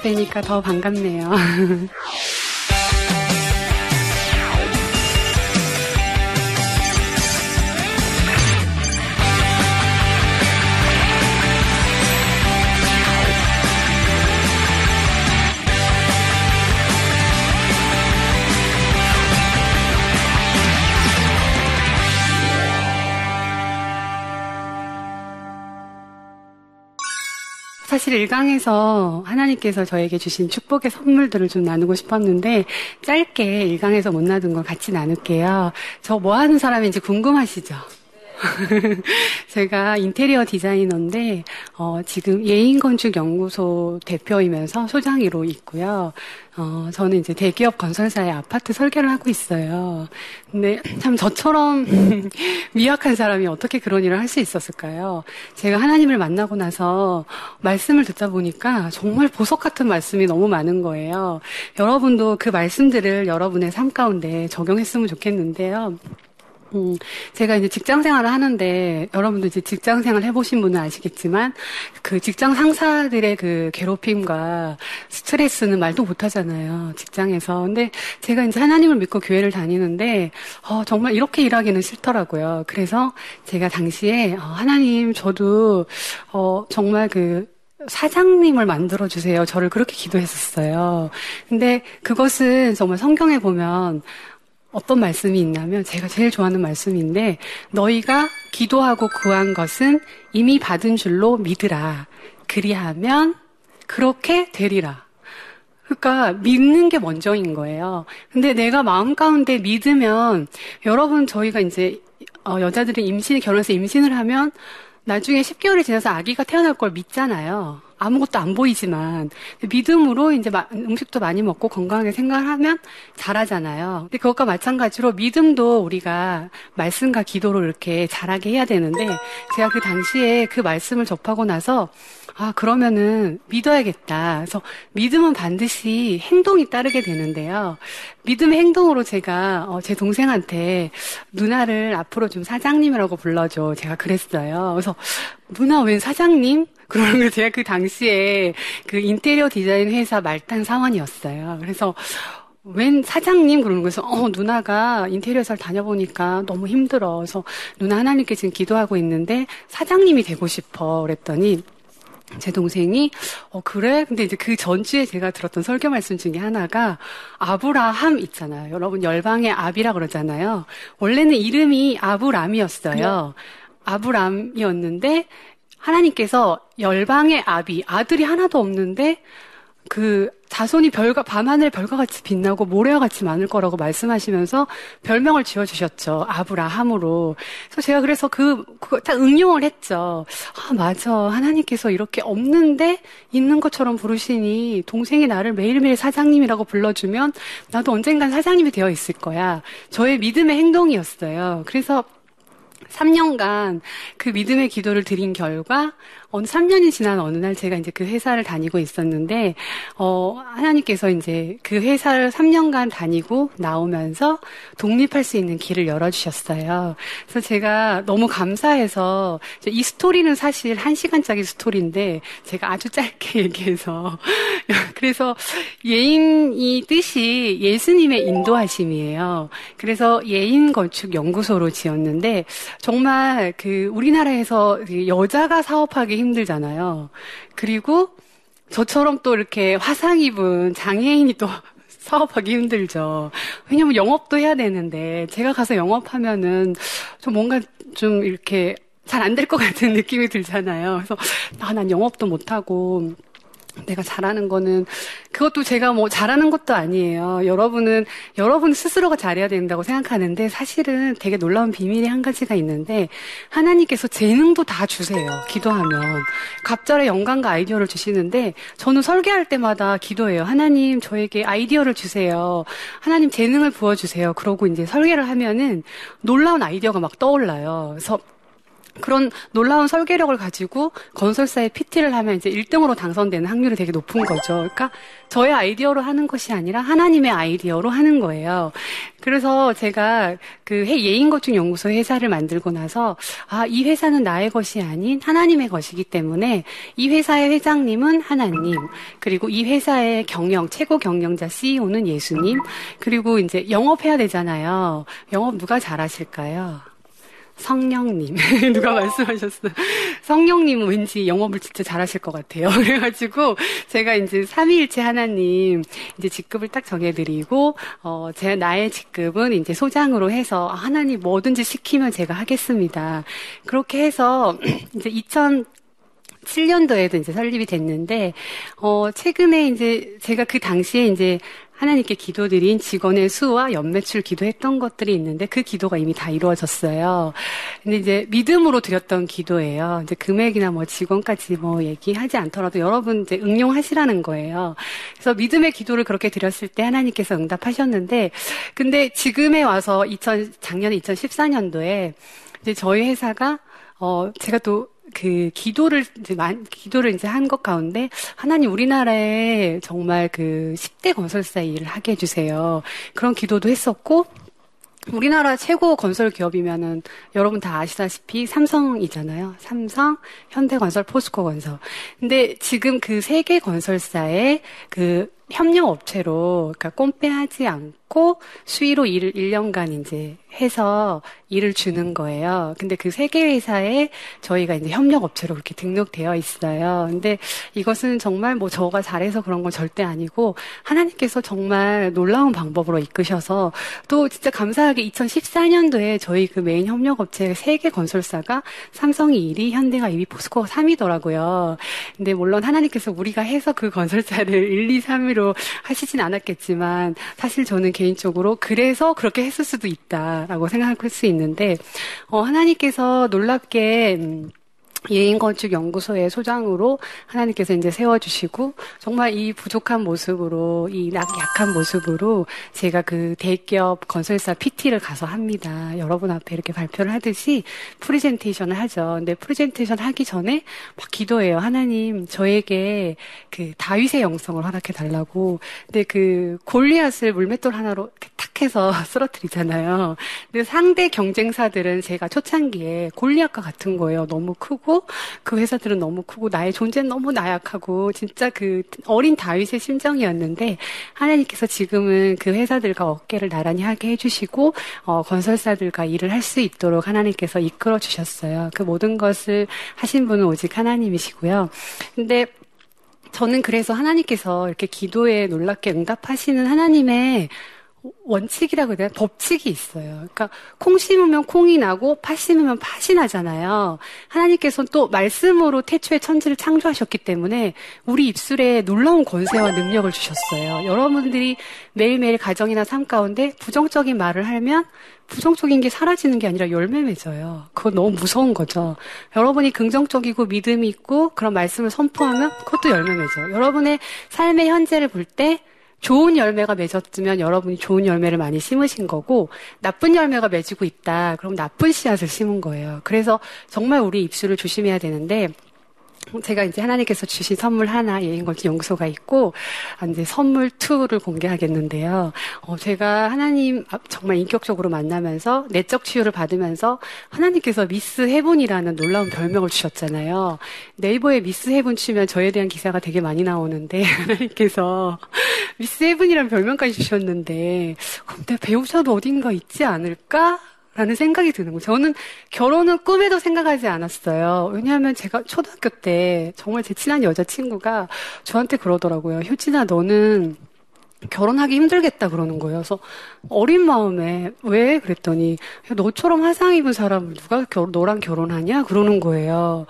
뵈니까 더 반갑네요. 사실 일강에서 하나님께서 저에게 주신 축복의 선물들을 좀 나누고 싶었는데 짧게 일강에서 못 나눈 걸 같이 나눌게요. 저 뭐 하는 사람인지 궁금하시죠? 제가 인테리어 디자이너인데 어, 지금 예인건축연구소 대표이면서 소장이로 있고요. 어, 저는 이제 대기업 건설사의 아파트 설계를 하고 있어요. 근데 참 저처럼 미약한 사람이 어떻게 그런 일을 할 수 있었을까요? 제가 하나님을 만나고 나서 말씀을 듣다 보니까 정말 보석 같은 말씀이 너무 많은 거예요. 여러분도 그 말씀들을 여러분의 삶 가운데 적용했으면 좋겠는데요. 음, 제가 이제 직장 생활을 하는데 여러분도 이제 직장 생활 해보신 분은 아시겠지만 그 직장 상사들의 그 괴롭힘과 스트레스는 말도 못 하잖아요. 직장에서. 근데 제가 이제 하나님을 믿고 교회를 다니는데 어, 정말 이렇게 일하기는 싫더라고요. 그래서 제가 당시에 어, 하나님 저도 어, 정말 그 사장님을 만들어 주세요. 저를 그렇게 기도했었어요. 근데 그것은 정말 성경에 보면 어떤 말씀이 있냐면 제가 제일 좋아하는 말씀인데 너희가 기도하고 구한 것은 이미 받은 줄로 믿으라. 그리하면 그렇게 되리라. 그러니까 믿는 게 먼저인 거예요. 근데 내가 마음 가운데 믿으면 여러분 저희가 이제 어, 여자들이 임신 결혼해서 임신을 하면 나중에 10개월이 지나서 아기가 태어날 걸 믿잖아요. 아무것도 안 보이지만 믿음으로 이제 음식도 많이 먹고 건강하게 생각하면 잘하잖아요. 근데 그것과 마찬가지로 믿음도 우리가 말씀과 기도로 이렇게 잘하게 해야 되는데 제가 그 당시에 그 말씀을 접하고 나서 아 그러면은 믿어야겠다. 그래서 믿음은 반드시 행동이 따르게 되는데요. 믿음의 행동으로 제가 어, 제 동생한테 누나를 앞으로 좀 사장님이라고 불러줘. 제가 그랬어요. 그래서 누나 웬 사장님? 그러는 걸 제가 그 당시에 그 인테리어 디자인 회사 말단 사원이었어요. 그래서 웬 사장님 그러는 거에서 어 누나가 인테리어 회사를 다녀보니까 너무 힘들어. 그래서 누나 하나님께 지금 기도하고 있는데 사장님이 되고 싶어. 그랬더니 제 동생이 어 그래? 근데 이제 그 전주에 제가 들었던 설교 말씀 중에 하나가 아브라함 있잖아요. 여러분 열방의 아비라 그러잖아요. 원래는 이름이 아브람이었어요. 아브람이었는데 하나님께서 열방의 아비, 아들이 하나도 없는데 그 자손이 별과 밤하늘 별과 같이 빛나고 모래와 같이 많을 거라고 말씀하시면서 별명을 지어 주셨죠. 아브라함으로. 그래서 제가 그래서 그 그거 다 응용을 했죠. 아, 맞아. 하나님께서 이렇게 없는데 있는 것처럼 부르시니 동생이 나를 매일매일 사장님이라고 불러 주면 나도 언젠간 사장님이 되어 있을 거야. 저의 믿음의 행동이었어요. 그래서 3년간 그 믿음의 기도를 드린 결과 어느 3년이 지난 어느 날 제가 이제 그 회사를 다니고 있었는데 어 하나님께서 이제 그 회사를 3년간 다니고 나오면서 독립할 수 있는 길을 열어 주셨어요. 그래서 제가 너무 감사해서 이 스토리는 사실 1시간짜리 스토리인데 제가 아주 짧게 얘기해서 그래서 예인이 뜻이 예수님의 인도하심이에요. 그래서 예인 건축 연구소로 지었는데 정말 그 우리나라에서 여자가 사업하기 힘들잖아요. 그리고 저처럼 또 이렇게 화상 입은 장애인이 또 사업하기 힘들죠. 왜냐면 영업도 해야 되는데 제가 가서 영업하면은 좀 뭔가 좀 이렇게 잘 안 될 것 같은 느낌이 들잖아요. 그래서 아, 난 영업도 못하고 내가 잘하는 거는 그것도 제가 뭐 잘하는 것도 아니에요. 여러분은 여러분 스스로가 잘해야 된다고 생각하는데 사실은 되게 놀라운 비밀이 한 가지가 있는데 하나님께서 재능도 다 주세요. 기도하면 갑자기 영감과 아이디어를 주시는데 저는 설계할 때마다 기도해요. 하나님 저에게 아이디어를 주세요. 하나님 재능을 부어 주세요. 그러고 이제 설계를 하면은 놀라운 아이디어가 막 떠올라요. 그래서 그런 놀라운 설계력을 가지고 건설사에 PT를 하면 이제 1등으로 당선되는 확률이 되게 높은 거죠. 그러니까 저의 아이디어로 하는 것이 아니라 하나님의 아이디어로 하는 거예요. 그래서 제가 그 예인건축 연구소 회사를 만들고 나서 아, 이 회사는 나의 것이 아닌 하나님의 것이기 때문에 이 회사의 회장님은 하나님, 그리고 이 회사의 경영, 최고 경영자 CEO는 예수님, 그리고 이제 영업해야 되잖아요. 영업 누가 잘하실까요? 성령님. 누가 말씀하셨어요? 성령님은 왠지 영업을 진짜 잘하실 것 같아요. 그래가지고 제가 이제 삼위일체 하나님 이제 직급을 딱 정해드리고, 어, 제, 나의 직급은 이제 소장으로 해서 아, 하나님 뭐든지 시키면 제가 하겠습니다. 그렇게 해서 이제 2000, 7년도에도 이제 설립이 됐는데, 어, 최근에 이제 제가 그 당시에 이제 하나님께 기도드린 직원의 수와 연매출 기도했던 것들이 있는데 그 기도가 이미 다 이루어졌어요. 근데 이제 믿음으로 드렸던 기도예요. 이제 금액이나 뭐 직원까지 뭐 얘기하지 않더라도 여러분 이제 응용하시라는 거예요. 그래서 믿음의 기도를 그렇게 드렸을 때 하나님께서 응답하셨는데 근데 지금에 와서 2000 작년에 2014년도에 이제 저희 회사가 어 제가 또 그 기도를 이제 만, 기도를 이제 한 것 가운데 하나님 우리나라에 정말 그 10대 건설사 일을 하게 해주세요. 그런 기도도 했었고 우리나라 최고 건설 기업이면은 여러분 다 아시다시피 삼성이잖아요. 삼성, 현대건설, 포스코건설. 근데 지금 그 세계 건설사의 그 협력 업체로 그러니까 꼼빼하지 않고 수위로 일을 1년간 이제 해서 일을 주는 거예요. 근데 그 세계 회사에 저희가 이제 협력 업체로 그렇게 등록되어 있어요. 근데 이것은 정말 뭐 저가 잘해서 그런 건 절대 아니고 하나님께서 정말 놀라운 방법으로 이끄셔서 또 진짜 감사하게 2014년도에 저희 그 메인 협력 업체 세계 건설사가 삼성이 1위, 현대가 2위, 포스코가 3위더라고요. 근데 물론 하나님께서 우리가 해서 그 건설사를 1, 2, 3위 로 하시진 않았겠지만 사실 저는 개인적으로 그래서 그렇게 했을 수도 있다라고 생각할 수 있는데 어, 하나님께서 놀랍게 음, 예인건축연구소의 소장으로 하나님께서 이제 세워주시고 정말 이 부족한 모습으로 이 약한 모습으로 제가 그 대기업 건설사 PT를 가서 합니다. 여러분 앞에 이렇게 발표를 하듯이 프레젠테이션을 하죠. 근데 프레젠테이션 하기 전에 막 기도해요. 하나님 저에게 그 다윗의 영성을 허락해 달라고. 근데 그 골리앗을 물맷돌 하나로 탁 해서 쓰러뜨리잖아요. 근데 상대 경쟁사들은 제가 초창기에 골리앗과 같은 거예요. 너무 크고 그 회사들은 너무 크고 나의 존재는 너무 나약하고 진짜 그 어린 다윗의 심정이었는데 하나님께서 지금은 그 회사들과 어깨를 나란히 하게 해주시고 어, 건설사들과 일을 할 수 있도록 하나님께서 이끌어 주셨어요. 그 모든 것을 하신 분은 오직 하나님이시고요. 근데 저는 그래서 하나님께서 이렇게 기도에 놀랍게 응답하시는 하나님의 원칙이라고 해야 되나? 법칙이 있어요. 그러니까 콩 심으면 콩이 나고 팥 심으면 팥이 나잖아요. 하나님께서는 또 말씀으로 태초에 천지를 창조하셨기 때문에 우리 입술에 놀라운 권세와 능력을 주셨어요. 여러분들이 매일매일 가정이나 삶 가운데 부정적인 말을 하면 부정적인 게 사라지는 게 아니라 열매 맺어요. 그거 너무 무서운 거죠. 여러분이 긍정적이고 믿음이 있고 그런 말씀을 선포하면 그것도 열매 맺어요. 여러분의 삶의 현재를 볼때 좋은 열매가 맺었으면 여러분이 좋은 열매를 많이 심으신 거고 나쁜 열매가 맺고 있다. 그럼 나쁜 씨앗을 심은 거예요. 그래서 정말 우리 입술을 조심해야 되는데 제가 이제 하나님께서 주신 선물 하나 예인건축 연구소가 있고 이제 선물 2를 공개하겠는데요. 어, 제가 하나님 정말 인격적으로 만나면서 내적 치유를 받으면서 하나님께서 미스 헤븐이라는 놀라운 별명을 주셨잖아요. 네이버에 Miss Heaven 치면 저에 대한 기사가 되게 많이 나오는데 하나님께서 Miss Heaven이라는 별명까지 주셨는데 그럼 내 배우자도 어딘가 있지 않을까? 라는 생각이 드는 거예요. 저는 결혼은 꿈에도 생각하지 않았어요. 왜냐하면 제가 초등학교 때 정말 제 친한 여자친구가 저한테 그러더라고요. 효진아, 너는 결혼하기 힘들겠다 그러는 거예요. 그래서 어린 마음에 왜 그랬더니 너처럼 화상 입은 사람을 누가 결, 너랑 결혼하냐 그러는 거예요.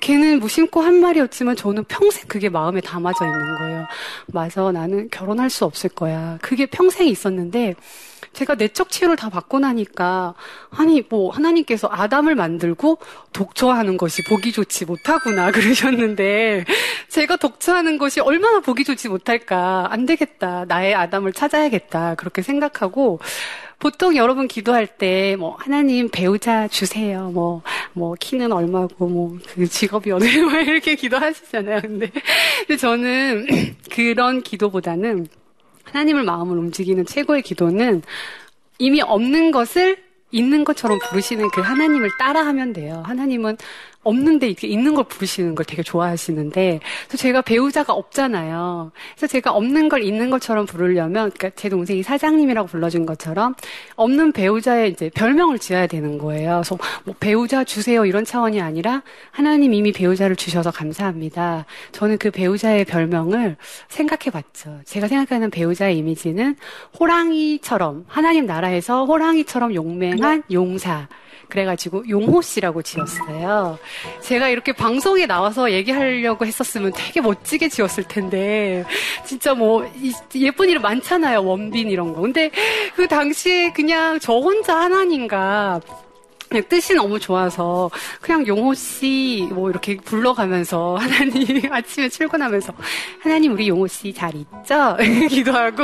걔는 무심코 한 말이었지만 저는 평생 그게 마음에 담아져 있는 거예요. 맞아 나는 결혼할 수 없을 거야. 그게 평생 있었는데 제가 내적 치유를 다 받고 나니까 아니 뭐 하나님께서 아담을 만들고 독처하는 것이 보기 좋지 못하구나 그러셨는데 제가 독처하는 것이 얼마나 보기 좋지 못할까 안 되겠다 나의 아담을 찾아야겠다 그렇게 생각하고 보통 여러분 기도할 때, 뭐, 하나님 배우자 주세요. 뭐, 뭐, 키는 얼마고, 뭐, 그 직업이 어느, 뭐, 이렇게 기도하시잖아요. 근데, 근데 저는 그런 기도보다는 하나님을 마음을 움직이는 최고의 기도는 이미 없는 것을 있는 것처럼 부르시는 그 하나님을 따라하면 돼요. 하나님은 없는데 이렇게 있는 걸 부르시는 걸 되게 좋아하시는데, 또 제가 배우자가 없잖아요. 그래서 제가 없는 걸 있는 것처럼 부르려면, 그러니까 제 동생이 사장님이라고 불러준 것처럼 없는 배우자의 이제 별명을 지어야 되는 거예요. 그래서 뭐 배우자 주세요 이런 차원이 아니라 하나님 이미 배우자를 주셔서 감사합니다. 저는 그 배우자의 별명을 생각해봤죠. 제가 생각하는 배우자의 이미지는 호랑이처럼 하나님 나라에서 호랑이처럼 용맹한 용사. 그래가지고 용호 씨라고 지었어요. 제가 이렇게 방송에 나와서 얘기하려고 했었으면 되게 멋지게 지었을 텐데 진짜 뭐 예쁜 이름 많잖아요. 원빈 이런 거. 근데 그 당시에 그냥 저 혼자 하나님과 그냥 뜻이 너무 좋아서 그냥 용호 씨 뭐 이렇게 불러가면서 하나님 아침에 출근하면서 하나님 우리 용호 씨 잘 있죠? 기도하고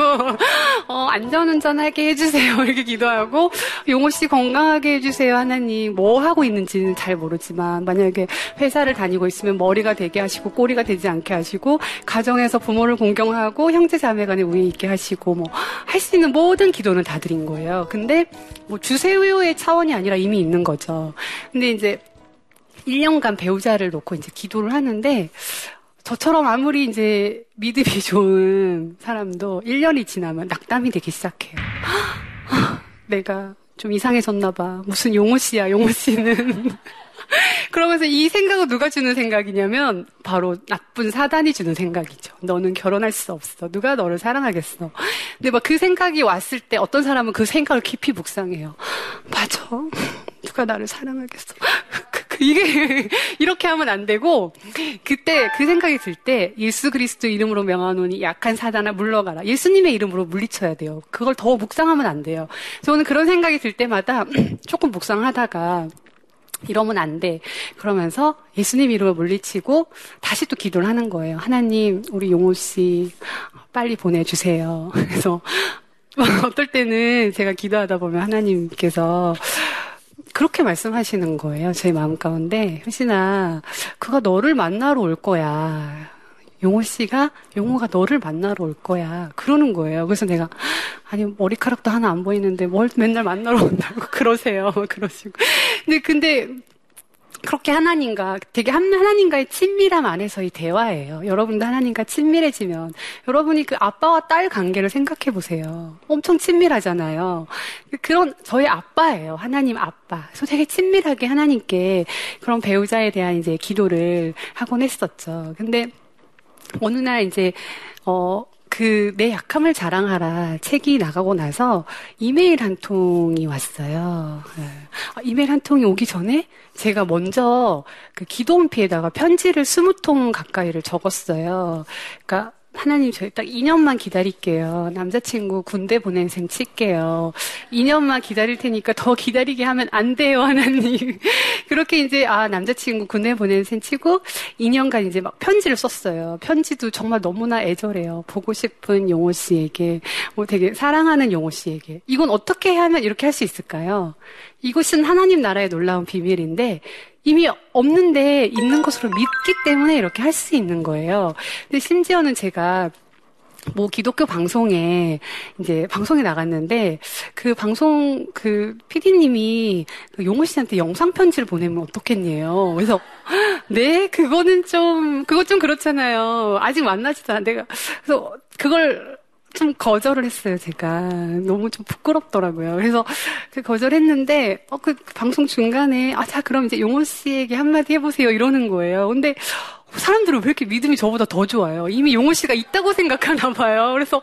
어, 안전운전하게 해주세요 이렇게 기도하고 용호 씨 건강하게 해주세요 하나님 뭐 하고 있는지는 잘 모르지만 만약에 회사를 다니고 있으면 머리가 되게 하시고 꼬리가 되지 않게 하시고 가정에서 부모를 공경하고 형제 자매 간에 우애 있게 하시고 뭐 할 수 있는 모든 기도는 다 드린 거예요. 근데 뭐 주세요의 차원이 아니라 이미 있는 있는 거죠. 근데 이제 1년간 배우자를 놓고 이제 기도를 하는데 저처럼 아무리 이제 믿음이 좋은 사람도 1년이 지나면 낙담이 되기 시작해요. 내가 좀 이상해졌나 봐. 무슨 용호 씨야, 용호 씨는. 그러면서 이 생각은 누가 주는 생각이냐면 바로 나쁜 사단이 주는 생각이죠. 너는 결혼할 수 없어. 누가 너를 사랑하겠어. 근데 막 그 생각이 왔을 때 어떤 사람은 그 생각을 깊이 묵상해요. 맞아. 누가 나를 사랑하겠어. 그, 그, 이게 이렇게 하면 안 되고 그때 그 생각이 들 때 예수 그리스도 이름으로 명하노니 약한 사단아 물러가라. 예수님의 이름으로 물리쳐야 돼요. 그걸 더 묵상하면 안 돼요. 저는 그런 생각이 들 때마다 조금 묵상하다가 이러면 안 돼. 그러면서 예수님 이름을 물리치고 다시 또 기도를 하는 거예요. 하나님, 우리 용호 씨 빨리 보내주세요. 그래서 어떨 때는 제가 기도하다 보면 하나님께서 그렇게 말씀하시는 거예요. 제 마음 가운데. 효신아, 그가 너를 만나러 올 거야. 용호 씨가, 용호가 너를 만나러 올 거야. 그러는 거예요. 그래서 내가, 아니, 머리카락도 하나 안 보이는데 뭘 맨날 만나러 온다고 그러세요. 그러시고. 근데, 근데, 그렇게 하나님과 되게 하나님과의 친밀함 안에서의 대화예요. 여러분도 하나님과 친밀해지면 여러분이 그 아빠와 딸 관계를 생각해 보세요. 엄청 친밀하잖아요. 그런 저희 아빠예요. 하나님 아빠. 그래서 되게 친밀하게 하나님께 그런 배우자에 대한 이제 기도를 하곤 했었죠. 근데 어느 날 이제 어 그 내 약함을 자랑하라 책이 나가고 나서 이메일 한 통이 왔어요. 네. 이메일 한 통이 오기 전에 제가 먼저 그 기도원피에다가 편지를 스무 통 가까이를 적었어요. 그러니까 하나님 저희 딱 2년만 기다릴게요. 남자친구 군대 보낸 셈 칠게요. 2년만 기다릴 테니까 더 기다리게 하면 안 돼요, 하나님. 그렇게 이제 아 남자친구 군대 보낸 셈 치고 2년간 이제 막 편지를 썼어요. 편지도 정말 너무나 애절해요. 보고 싶은 용호 씨에게 뭐 되게 사랑하는 용호 씨에게 이건 어떻게 하면 이렇게 할 수 있을까요? 이것은 하나님 나라의 놀라운 비밀인데 이미 없는데 있는 것으로 믿기 때문에 이렇게 할 수 있는 거예요. 근데 심지어는 제가 뭐 기독교 방송에 이제 방송에 나갔는데 그 방송 그 PD님이 그 용호 씨한테 영상 편지를 보내면 어떻겠니요? 그래서 네 그거는 좀 그거 좀 그렇잖아요. 아직 만나지도 않 내가 그래서 그걸 좀 거절을 했어요, 제가. 너무 좀 부끄럽더라고요. 그래서 그 거절했는데, 어, 그 방송 중간에, 아, 자, 그럼 이제 용호 씨에게 한마디 해보세요. 이러는 거예요. 근데 사람들은 왜 이렇게 믿음이 저보다 더 좋아요? 이미 용호 씨가 있다고 생각하나 봐요. 그래서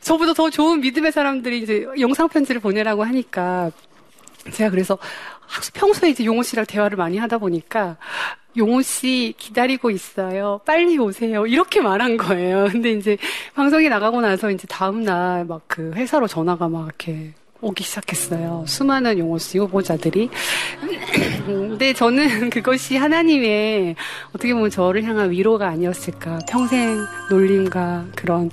저보다 더 좋은 믿음의 사람들이 이제 영상 편지를 보내라고 하니까 제가 그래서 평소에 이제 용호 씨랑 대화를 많이 하다 보니까 용호 씨 기다리고 있어요. 빨리 오세요. 이렇게 말한 거예요. 근데 이제 방송이 나가고 나서 이제 다음날 막 그 회사로 전화가 막 이렇게 오기 시작했어요. 수많은 용호 씨 후보자들이. 근데 저는 그것이 하나님의 어떻게 보면 저를 향한 위로가 아니었을까. 평생 놀림과 그런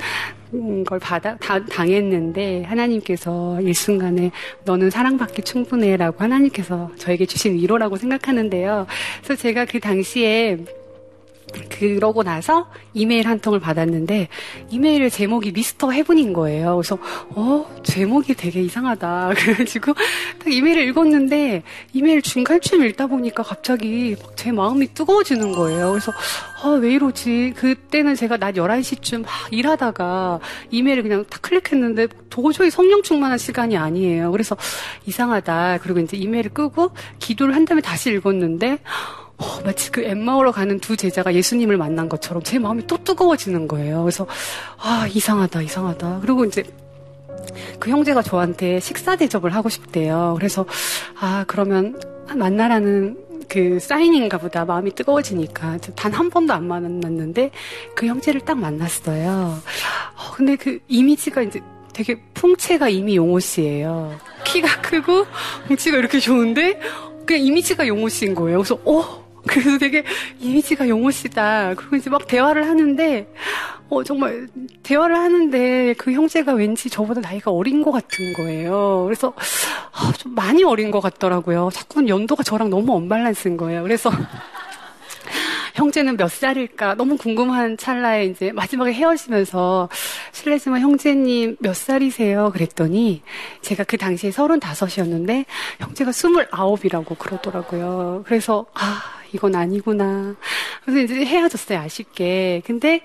걸 받아 다, 당했는데 하나님께서 일순간에 너는 사랑받기 충분해라고 하나님께서 저에게 주신 위로라고 생각하는데요. 그래서 제가 그 당시에 그러고 나서 이메일 한 통을 받았는데 이메일의 제목이 미스터 헤븐인 거예요. 그래서 어 제목이 되게 이상하다. 그래가지고 딱 이메일을 읽었는데 이메일 중간쯤 읽다 보니까 갑자기 제 마음이 뜨거워지는 거예요. 그래서 아, 왜 이러지? 그때는 제가 낮 11시쯤 막 일하다가 이메일을 그냥 탁 클릭했는데 도저히 성령 충만한 시간이 아니에요. 그래서 이상하다. 그리고 이제 이메일을 끄고 기도를 한 다음에 다시 읽었는데 어, 마치 그 엠마오로 가는 두 제자가 예수님을 만난 것처럼 제 마음이 또 뜨거워지는 거예요. 그래서 아 이상하다 이상하다. 그리고 이제 그 형제가 저한테 식사 대접을 하고 싶대요. 그래서 아 그러면 만나라는 그 사인인가 보다 마음이 뜨거워지니까 단 한 번도 안 만났는데 그 형제를 딱 만났어요. 어, 근데 그 이미지가 이제 되게 풍채가 이미 용호 씨예요. 키가 크고 풍치가 이렇게 좋은데 그냥 이미지가 용호 씨인 거예요. 그래서 어 그래서 되게 이미지가 용호 씨다. 그리고 이제 막 대화를 하는데, 어, 정말, 대화를 하는데 그 형제가 왠지 저보다 나이가 어린 것 같은 거예요. 그래서, 아, 좀 많이 어린 것 같더라고요. 자꾸 연도가 저랑 너무 언밸런스인 거예요. 그래서, 형제는 몇 살일까 너무 궁금한 찰나에 이제 마지막에 헤어지면서 실례지만 형제님 몇 살이세요? 그랬더니 제가 그 당시에 35이었는데 형제가 29이라고 그러더라고요. 그래서 아 이건 아니구나. 그래서 이제 헤어졌어요, 아쉽게. 근데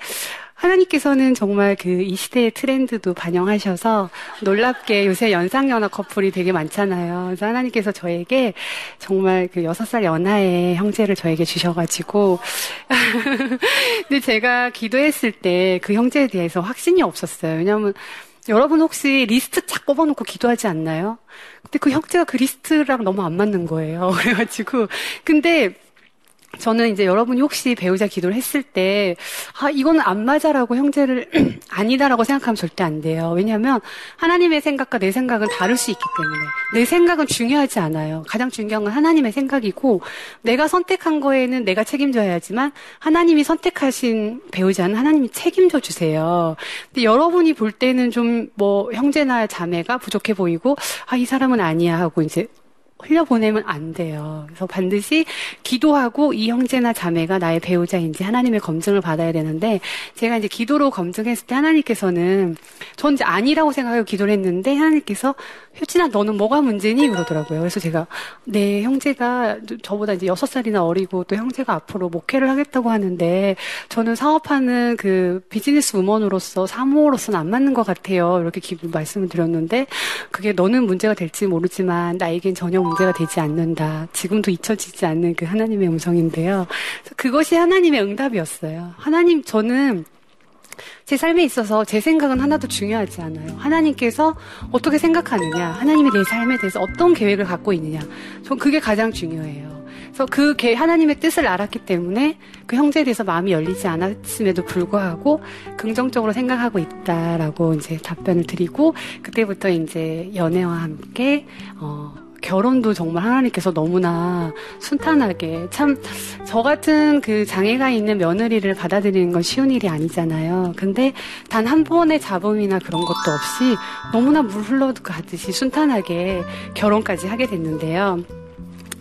하나님께서는 정말 그 이 시대의 트렌드도 반영하셔서 놀랍게 요새 연상연하 커플이 되게 많잖아요. 그래서 하나님께서 저에게 정말 그 여섯 살 연하의 형제를 저에게 주셔가지고. 근데 제가 기도했을 때 그 형제에 대해서 확신이 없었어요. 왜냐하면 여러분 혹시 리스트 쫙 뽑아놓고 기도하지 않나요? 근데 그 형제가 그 리스트랑 너무 안 맞는 거예요. 그래가지고. 근데 저는 이제 여러분이 혹시 배우자 기도를 했을 때, 아, 이거는 안 맞아라고 형제를 아니다라고 생각하면 절대 안 돼요. 왜냐하면 하나님의 생각과 내 생각은 다를 수 있기 때문에. 내 생각은 중요하지 않아요. 가장 중요한 건 하나님의 생각이고, 내가 선택한 거에는 내가 책임져야 하지만, 하나님이 선택하신 배우자는 하나님이 책임져 주세요. 근데 여러분이 볼 때는 좀 뭐 형제나 자매가 부족해 보이고, 아, 이 사람은 아니야 하고 이제 흘려보내면 안 돼요. 그래서 반드시 기도하고 이 형제나 자매가 나의 배우자인지 하나님의 검증을 받아야 되는데 제가 이제 기도로 검증했을 때 하나님께서는 전 이제 아니라고 생각하고 기도를 했는데 하나님께서 효진아 너는 뭐가 문제니 그러더라고요. 그래서 제가 내 형제가 저보다 이제 여섯 살이나 어리고 또 형제가 앞으로 목회를 하겠다고 하는데 저는 사업하는 그 비즈니스 우먼으로서 사모로서는 안 맞는 것 같아요. 이렇게 기, 말씀을 드렸는데 그게 너는 문제가 될지 모르지만 나에겐 전혀 문제가 되지 않는다. 지금도 잊혀지지 않는 그 하나님의 음성인데요. 그것이 하나님의 응답이었어요. 하나님 저는 제 삶에 있어서 제 생각은 하나도 중요하지 않아요. 하나님께서 어떻게 생각하느냐, 하나님이 내 삶에 대해서 어떤 계획을 갖고 있느냐, 전 그게 가장 중요해요. 그래서 그 하나님의 뜻을 알았기 때문에 그 형제에 대해서 마음이 열리지 않았음에도 불구하고 긍정적으로 생각하고 있다라고 이제 답변을 드리고 그때부터 이제 연애와 함께 어 결혼도 정말 하나님께서 너무나 순탄하게 참 저 같은 그 장애가 있는 며느리를 받아들이는 건 쉬운 일이 아니잖아요. 근데 단 한 번의 잡음이나 그런 것도 없이 너무나 물 흘러가듯이 순탄하게 결혼까지 하게 됐는데요.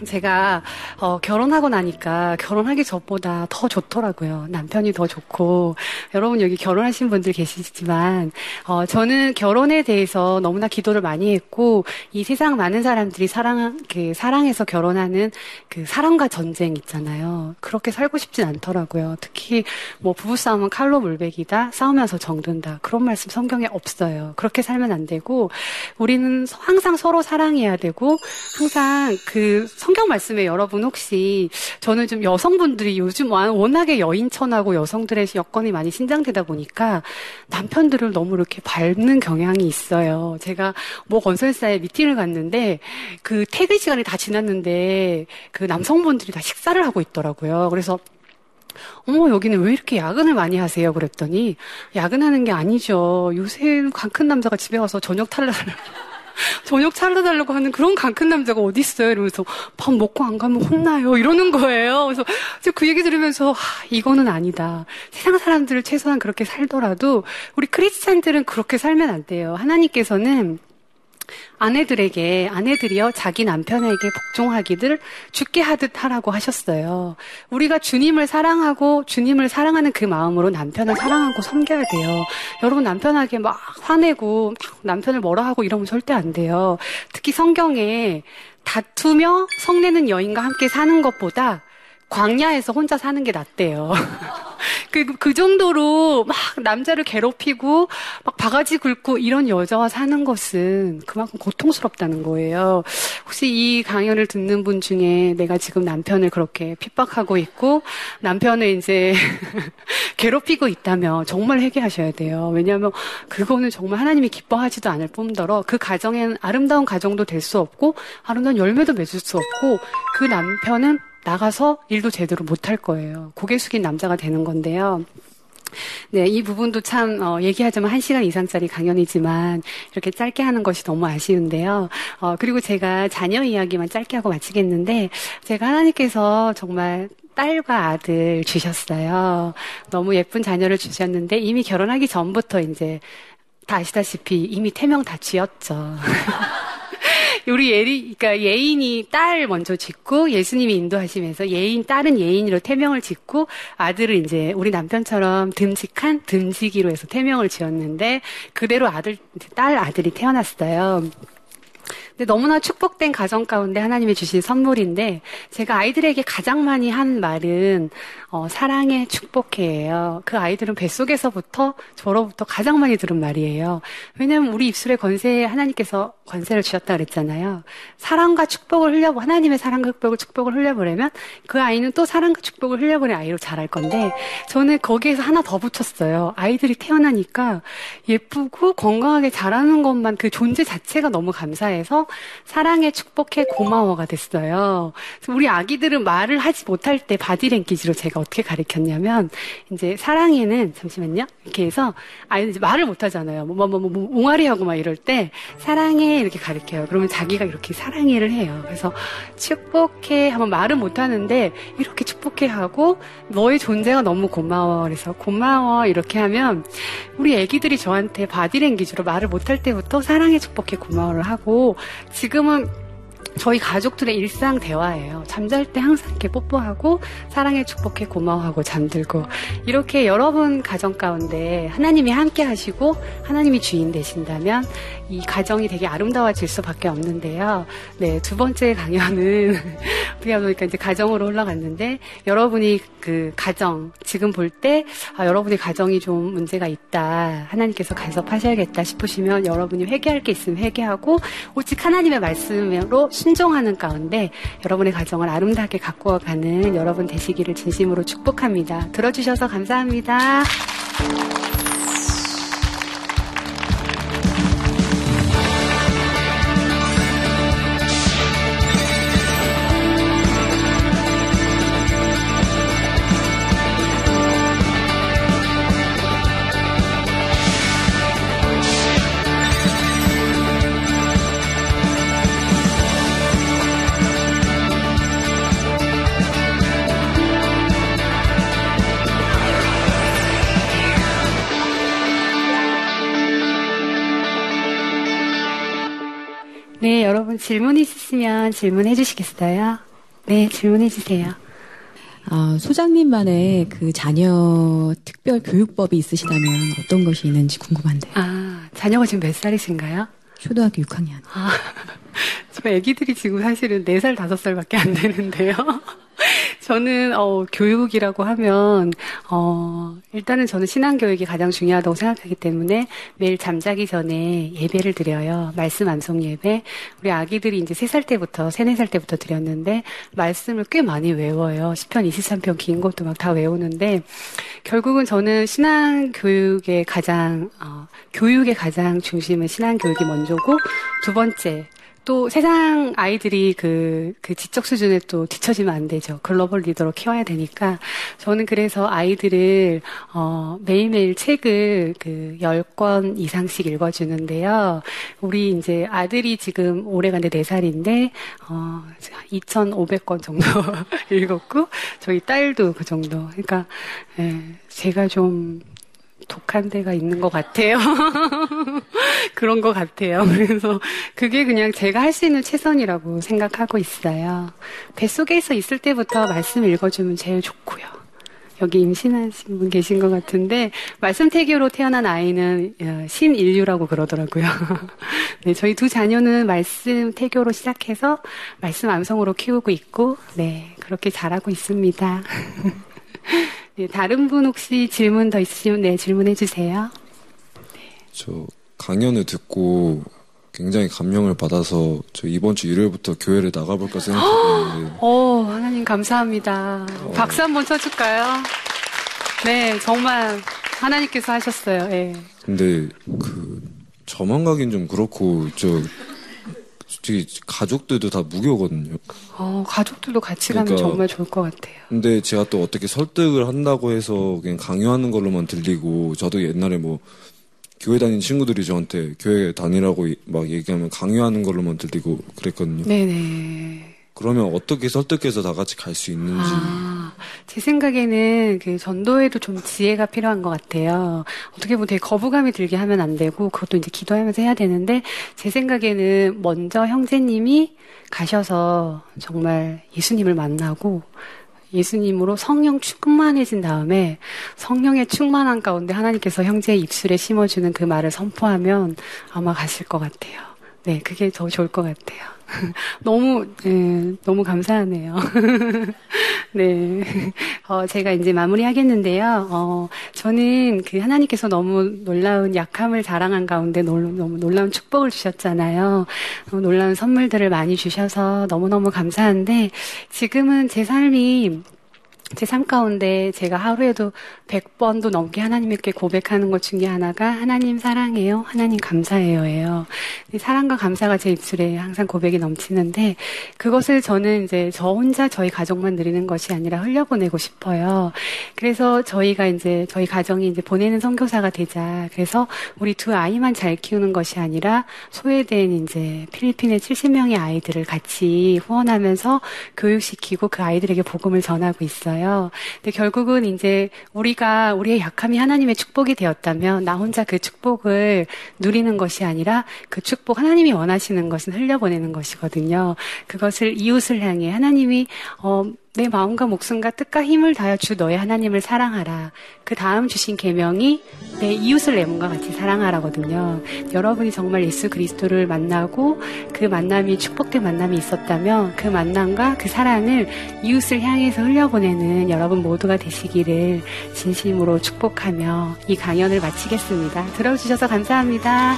제가 어, 결혼하고 나니까 결혼하기 전보다 더 좋더라고요. 남편이 더 좋고 여러분 여기 결혼하신 분들 계시지만 어, 저는 결혼에 대해서 너무나 기도를 많이 했고 이 세상 많은 사람들이 사랑 그 사랑해서 결혼하는 그 사랑과 전쟁 있잖아요. 그렇게 살고 싶진 않더라고요. 특히 뭐 부부 싸움은 칼로 물베기다 싸우면서 정든다 그런 말씀 성경에 없어요. 그렇게 살면 안 되고 우리는 항상 서로 사랑해야 되고 항상 그 성경 말씀에 여러분 혹시 저는 좀 여성분들이 요즘 워낙에 여인천하고 여성들의 여건이 많이 신장되다 보니까 남편들을 너무 이렇게 밟는 경향이 있어요. 제가 뭐 건설사에 미팅을 갔는데 그 퇴근 시간이 다 지났는데 그 남성분들이 다 식사를 하고 있더라고요. 그래서 어머, 여기는 왜 이렇게 야근을 많이 하세요? 그랬더니, 야근하는 게 아니죠. 요새 큰 남자가 집에 와서 저녁 탈라를 저녁 차려달라고 하는 그런 강큰 남자가 어디 있어요? 이러면서 밥 먹고 안 가면 혼나요. 이러는 거예요. 그래서 그 얘기 들으면서 하, 이거는 아니다. 세상 사람들을 최소한 그렇게 살더라도 우리 크리스찬들은 그렇게 살면 안 돼요. 하나님께서는 아내들에게 아내들이요 자기 남편에게 복종하기를 죽게 하듯 하라고 하셨어요. 우리가 주님을 사랑하고 주님을 사랑하는 그 마음으로 남편을 사랑하고 섬겨야 돼요. 여러분 남편에게 막 화내고 막 남편을 뭐라 하고 이러면 절대 안 돼요. 특히 성경에 다투며 성내는 여인과 함께 사는 것보다 광야에서 혼자 사는 게 낫대요. 그, 그 정도로 막 남자를 괴롭히고 막 바가지 긁고 이런 여자와 사는 것은 그만큼 고통스럽다는 거예요. 혹시 이 강연을 듣는 분 중에 내가 지금 남편을 그렇게 핍박하고 있고 남편을 이제 괴롭히고 있다면 정말 회개하셔야 돼요. 왜냐하면 그거는 정말 하나님이 기뻐하지도 않을 뿐더러 그 가정에는 아름다운 가정도 될 수 없고 아름다운 열매도 맺을 수 없고 그 남편은 나가서 일도 제대로 못할 거예요. 고개 숙인 남자가 되는 건데요. 네, 이 부분도 참, 어, 얘기하자면 한 시간 이상짜리 강연이지만, 이렇게 짧게 하는 것이 너무 아쉬운데요. 어, 그리고 제가 자녀 이야기만 짧게 하고 마치겠는데, 제가 하나님께서 정말 딸과 아들 주셨어요. 너무 예쁜 자녀를 주셨는데, 이미 결혼하기 전부터 이제, 다 아시다시피 이미 태명 다 지었죠. 우리 예리, 그러니까 예인이 딸 먼저 짓고 예수님이 인도하시면서 예인, 딸은 예인으로 태명을 짓고 아들은 이제 우리 남편처럼 듬직한 듬직이로 해서 태명을 지었는데 그대로 아들, 딸 아들이 태어났어요. 근데 너무나 축복된 가정 가운데 하나님이 주신 선물인데 제가 아이들에게 가장 많이 한 말은 어, 사랑의 축복해예요. 그 아이들은 뱃속에서부터 저로부터 가장 많이 들은 말이에요. 왜냐하면 우리 입술에 권세 하나님께서 권세를 주셨다 그랬잖아요. 사랑과 축복을 흘려보 하나님의 사랑과 축복을 축복을 흘려보내면 그 아이는 또 사랑과 축복을 흘려보낸 아이로 자랄 건데 저는 거기에서 하나 더 붙였어요. 아이들이 태어나니까 예쁘고 건강하게 자라는 것만 그 존재 자체가 너무 감사해서 사랑해 축복해 고마워가 됐어요. 우리 아기들은 말을 하지 못할 때 바디랭귀지로 제가 어떻게 가르쳤냐면 이제 사랑해는 잠시만요 이렇게 해서 아이들 이제 말을 못 하잖아요. 뭐뭐 뭐 뭐 옹알이 하고 막 이럴 때 사랑해 이렇게 가르쳐요. 그러면 자기가 이렇게 사랑해를 해요. 그래서 축복해 하면 말은 못 하는데 이렇게 축복해 하고 너의 존재가 너무 고마워. 그래서 고마워 이렇게 하면 우리 애기들이 저한테 바디랭귀지로 말을 못 할 때부터 사랑해 축복해 고마워를 하고 지금은 저희 가족들의 일상 대화예요. 잠잘 때 항상 이렇게 뽀뽀하고 사랑에 축복해 고마워하고 잠들고 이렇게 여러분 가정 가운데 하나님이 함께 하시고 하나님이 주인 되신다면 이 가정이 되게 아름다워질 수밖에 없는데요. 네, 두 번째 강연은 우리가 보니까 이제 가정으로 올라갔는데 여러분이 그 가정 지금 볼 때 아, 여러분의 가정이 좀 문제가 있다 하나님께서 간섭하셔야겠다 싶으시면 여러분이 회개할 게 있으면 회개하고 오직 하나님의 말씀으로 순종하는 가운데 여러분의 가정을 아름답게 가꾸어 가는 여러분 되시기를 진심으로 축복합니다. 들어주셔서 감사합니다. 네, 여러분 질문 있으시면 질문해 주시겠어요? 네, 질문해 주세요. 아, 소장님만의 그 자녀 특별 교육법이 있으시다면 어떤 것이 있는지 궁금한데요. 아, 자녀가 지금 몇 살이신가요? 초등학교 6학년. 아, 저 애기들이 지금 사실은 4살, 5살밖에 안 되는데요. 저는 어, 교육이라고 하면 어, 일단은 저는 신앙 교육이 가장 중요하다고 생각하기 때문에 매일 잠자기 전에 예배를 드려요. 말씀 암송 예배. 우리 아기들이 이제 3살 때부터 3, 4살 때부터 드렸는데 말씀을 꽤 많이 외워요. 10편, 23편 긴 것도 막 다 외우는데 결국은 저는 신앙 교육의 가장 어, 교육의 가장 중심은 신앙 교육이 먼저고 두 번째 또 세상 아이들이 그, 그 지적 수준에 또 뒤처지면 안 되죠. 글로벌 리더로 키워야 되니까. 저는 그래서 아이들을, 어, 매일매일 책을 그 10권 이상씩 읽어주는데요. 우리 이제 아들이 지금 올해간데 4살인데, 어, 2,500권 정도 읽었고, 저희 딸도 그 정도. 그러니까, 예, 제가 좀 독한 데가 있는 것 같아요. 그런 것 같아요. 그래서 그게 그냥 제가 할 수 있는 최선이라고 생각하고 있어요. 뱃속에서 있을 때부터 말씀 읽어주면 제일 좋고요. 여기 임신하신 분 계신 것 같은데 말씀 태교로 태어난 아이는 어, 신인류라고 그러더라고요. 네, 저희 두 자녀는 말씀 태교로 시작해서 말씀 암성으로 키우고 있고 네 그렇게 잘하고 있습니다. 네, 다른 분 혹시 질문 더 있으시면 네 질문해 주세요. 네. 저 강연을 듣고 굉장히 감명을 받아서 저 이번 주 일요일부터 교회를 나가볼까 생각했는데. 오, 하나님 감사합니다. 어. 박수 한번 쳐줄까요? 네, 정말 하나님께서 하셨어요. 네. 근데 그 저만 가긴 좀 그렇고 저 솔직히 가족들도 다 무교거든요. 어, 가족들도 같이 그러니까, 가면 정말 좋을 것 같아요. 근데 제가 또 어떻게 설득을 한다고 해서 그냥 강요하는 걸로만 들리고 저도 옛날에 뭐 교회 다니는 친구들이 저한테 교회 다니라고 막 얘기하면 강요하는 걸로만 들리고 그랬거든요. 네네. 그러면 어떻게 설득해서 다 같이 갈 수 있는지. 아, 제 생각에는 그 전도에도 좀 지혜가 필요한 것 같아요. 어떻게 보면 되게 거부감이 들게 하면 안 되고 그것도 이제 기도하면서 해야 되는데 제 생각에는 먼저 형제님이 가셔서 정말 예수님을 만나고 예수님으로 성령 충만해진 다음에 성령의 충만한 가운데 하나님께서 형제의 입술에 심어주는 그 말을 선포하면 아마 가실 것 같아요. 네, 그게 더 좋을 것 같아요. 너무, 네, 너무 감사하네요. 네. 어, 제가 이제 마무리 하겠는데요. 어, 저는 그 하나님께서 너무 놀라운 약함을 자랑한 가운데 놀, 너무 놀라운 축복을 주셨잖아요. 어, 놀라운 선물들을 많이 주셔서 너무 너무 감사한데 지금은 제 삶이 제 삶 가운데 제가 하루에도 100번도 넘게 하나님께 고백하는 것 중에 하나가 하나님 사랑해요. 하나님 감사해요예요. 사랑과 감사가 제 입술에 항상 고백이 넘치는데 그것을 저는 이제 저 혼자 저희 가족만 누리는 것이 아니라 흘려보내고 싶어요. 그래서 저희가 이제 저희 가정이 이제 보내는 선교사가 되자. 그래서 우리 두 아이만 잘 키우는 것이 아니라 소외된 이제 필리핀의 70명의 아이들을 같이 후원하면서 교육시키고 그 아이들에게 복음을 전하고 있어요. 거예요. 근데 결국은 이제 우리가 우리의 약함이 하나님의 축복이 되었다면 나 혼자 그 축복을 누리는 것이 아니라 그 축복 하나님이 원하시는 것은 흘려보내는 것이거든요. 그것을 이웃을 향해 하나님이 어, 내 마음과 목숨과 뜻과 힘을 다하여 주 너의 하나님을 사랑하라. 그 다음 주신 계명이 내 이웃을 내 몸과 같이 사랑하라거든요. 여러분이 정말 예수 그리스도를 만나고 그 만남이 축복된 만남이 있었다면 그 만남과 그 사랑을 이웃을 향해서 흘려보내는 여러분 모두가 되시기를 진심으로 축복하며 이 강연을 마치겠습니다. 들어주셔서 감사합니다.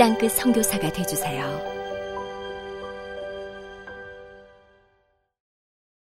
땅끝 성교사가 되주세요